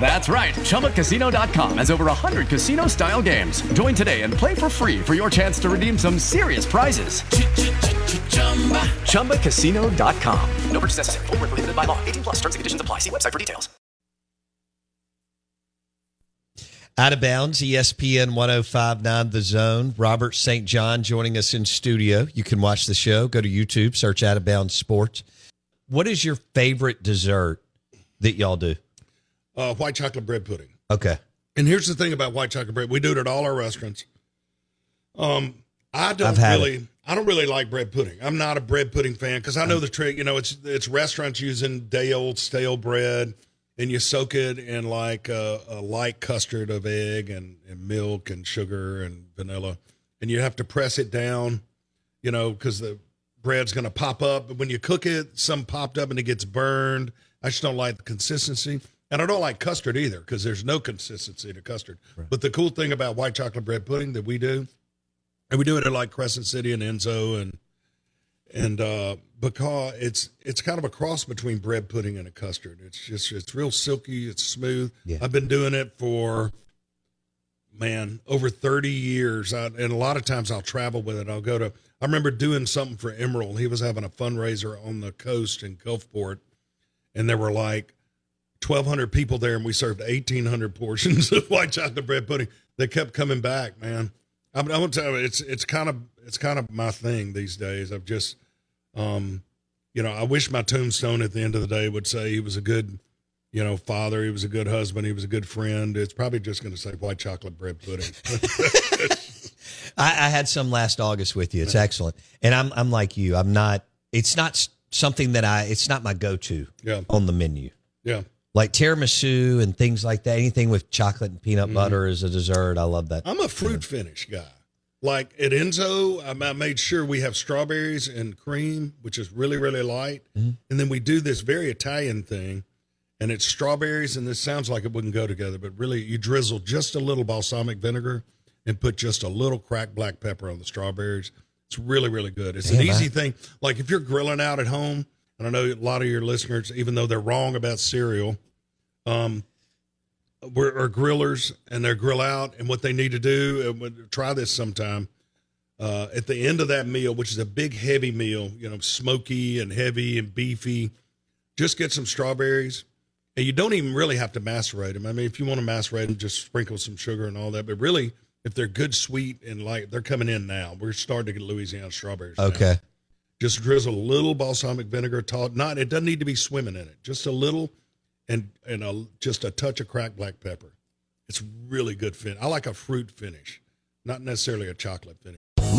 That's right. ChumbaCasino.com has over 100 casino style games. Join today and play for free for your chance to redeem some serious prizes. ChumbaCasino.com. No purchase necessary. Full prohibited by law. 18 plus terms and conditions apply. See website for details. Out of bounds, ESPN 1059 The Zone. Robert St. John joining us in studio. You can watch the show. Go to YouTube, search Out of Bounds Sports. What is your favorite dessert that y'all do? Uh, white chocolate bread pudding. Okay. And here's the thing about white chocolate bread: we do it at all our restaurants. Um, I don't really, it. I don't really like bread pudding. I'm not a bread pudding fan because I know the trick. You know, it's it's restaurants using day old stale bread, and you soak it in like a, a light custard of egg and, and milk and sugar and vanilla, and you have to press it down. You know, because the bread's going to pop up. But when you cook it, some popped up and it gets burned. I just don't like the consistency. And I don't like custard either because there's no consistency to custard. But the cool thing about white chocolate bread pudding that we do, and we do it at like Crescent City and Enzo and and uh because it's it's kind of a cross between bread pudding and a custard. It's just it's real silky, it's smooth. Yeah. I've been doing it for man, over 30 years. I, and a lot of times I'll travel with it. I'll go to I remember doing something for Emeril. He was having a fundraiser on the coast in Gulfport and there were like 1,200 people there, and we served 1,800 portions of white chocolate bread pudding. They kept coming back, man. I'm, I'm gonna tell you, it's it's kind of it's kind of my thing these days. I've just, um, you know, I wish my tombstone at the end of the day would say he was a good, you know, father. He was a good husband. He was a good friend. It's probably just going to say white chocolate bread pudding. I, I had some last August with you. It's excellent. And I'm I'm like you. I'm not. It's not something that I. It's not my go to Yeah. on the menu. yeah. Like tiramisu and things like that. Anything with chocolate and Mm-hmm. peanut butter as a dessert. I love that. I'm a fruit finish guy. Like at Enzo, I made sure we have strawberries and cream, which is really, really light. And then we do this very Italian thing, and it's strawberries. And this sounds like it wouldn't go together, but really, you drizzle just a little balsamic vinegar and put just a little cracked black pepper on the strawberries. It's really, really good. It's an easy I- thing. Like if you're grilling out at home, and I know a lot of your listeners, even though they're wrong about cereal, um, we're are grillers and they're grill out and what they need to do and we'll try this sometime. Uh, at the end of that meal which is a big heavy meal you know smoky and heavy and beefy just get some strawberries. And you don't even really have to macerate them i mean if you want to macerate them just sprinkle some sugar and all that. But really if they're good sweet and like they're coming in now. We're starting to get louisiana strawberries now. Okay. just drizzle a little balsamic vinegar taught not it doesn't need to be swimming in it. Just a little and and a, just a touch of cracked black pepper. It's really good fin i like a fruit finish not necessarily a chocolate finish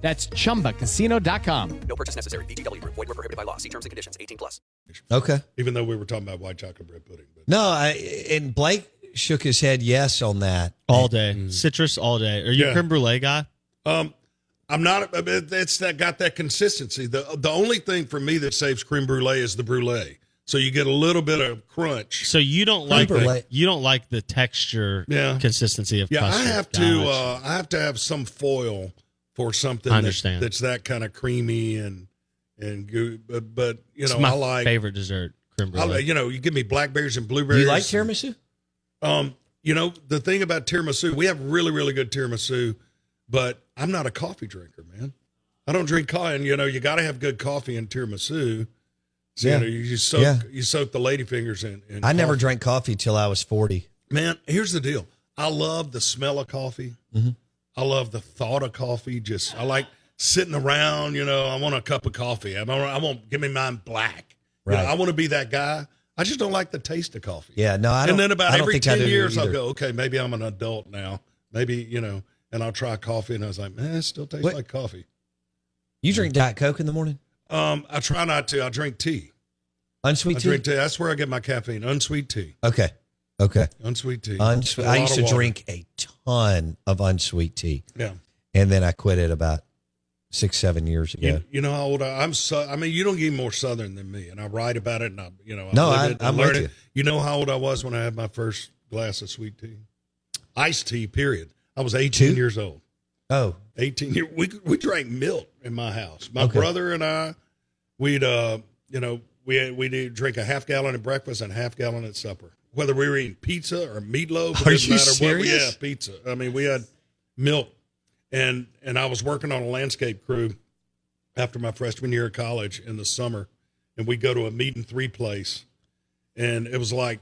That's chumbacasino.com. No purchase necessary. VGW Group. Void were prohibited by law. See terms and conditions. 18 plus. Okay. Even though we were talking about white chocolate bread pudding. But No, I, and Blake shook his head yes on that. all day. Citrus all day. Are you Yeah. a creme brulee guy? Um, I'm not. It's that got that consistency. The the only thing for me that saves creme brulee is the brulee. So you get a little bit of crunch. So you don't like the, you don't like the texture, Yeah. consistency of Yeah, I custard. have to. Uh, I have to have some foil for something I that- that's that kind of creamy and and goo. But, but you It's know, my I like favorite dessert, creme I brulee. like- you know, you give me blackberries and Do blueberries. you like tiramisu? Um, you know, the thing about tiramisu, we have really, really good tiramisu, but I'm not a coffee drinker, man. I don't drink coffee, and you know, you got to have good coffee in tiramisu. So, Yeah. you know, you soak Yeah. you soak the lady fingers in. in I never drank coffee till I was 40. Man, here's the deal. I love the smell of coffee. Mhm. I love the thought of coffee. Just I like sitting around. You know, I want a cup of coffee. I want. I want. Give me mine black. You know, Right. I want to be that guy. I just don't like the taste of coffee. Yeah, no, I don't. and then about I every ten years, I'll go, okay, maybe I'm an adult now. Maybe you know, and I'll try coffee, and I was like, man, it still tastes What? like coffee. You drink Diet Coke in the morning? Um, I try not to. I drink tea. Unsweet tea. I tea? drink tea. That's where I get my caffeine. Unsweet tea. Okay. Okay. Unsweet tea. Unsweet. A I used to water. drink a ton of unsweet tea. Yeah. And then I quit it about six, seven years ago. You, you know how old I, I'm? So, I mean, you don't get more southern than me, and I write about it, and I, you know, I No, I- it, I'm learn with it. you. You know how old I was when I had my first glass of sweet tea, iced tea. Period. I was 18 Two? years old. Oh, 18 years. We we drank milk in my house. My Okay. brother and I, we'd uh, you know, we we did drink a half gallon at breakfast and a half gallon at supper. Whether we were eating pizza or meatloaf, it Are doesn't you matter what we serious? Pizza. I mean, we had milk, and and I was working on a landscape crew after my freshman year of college in the summer, and we'd go to a meat and three place, and it was like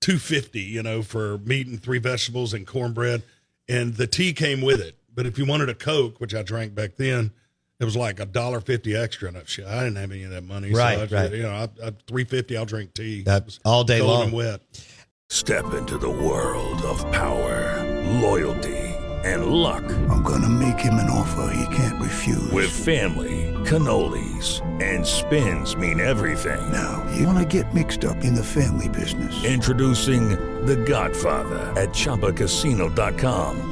two fifty, you know, for meat and three vegetables and cornbread, and the tea came with it. But if you wanted a Coke, which I drank back then, it was like a dollar fifty extra. And I, didn't have any of that money, Right, so I, right. You know, I, I, three fifty. I'll drink tea that, all day long. and wet. Step into the world of power, loyalty, and luck. I'm gonna make him an offer he can't refuse. With family, cannolis, and spins mean everything. Now, you wanna get mixed up in the family business. Introducing The Godfather at ChumbaCasino.com.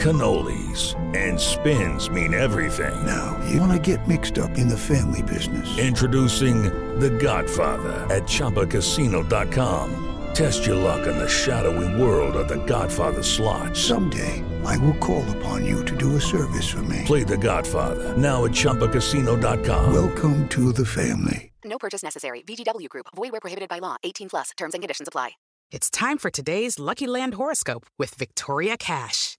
cannolis, and spins mean everything. Now, you wanna get mixed up in the family business. Introducing The Godfather at ChumbaCasino.com. Test your luck in the shadowy world of The Godfather slot. Someday, I will call upon you to do a service for me. Play The Godfather now at ChumbaCasino.com. Welcome to the family. No purchase necessary. VGW Group. Void where prohibited by law. 18 plus. Terms and conditions apply. It's time for today's Lucky Land horoscope with Victoria Cash.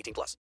18 plus.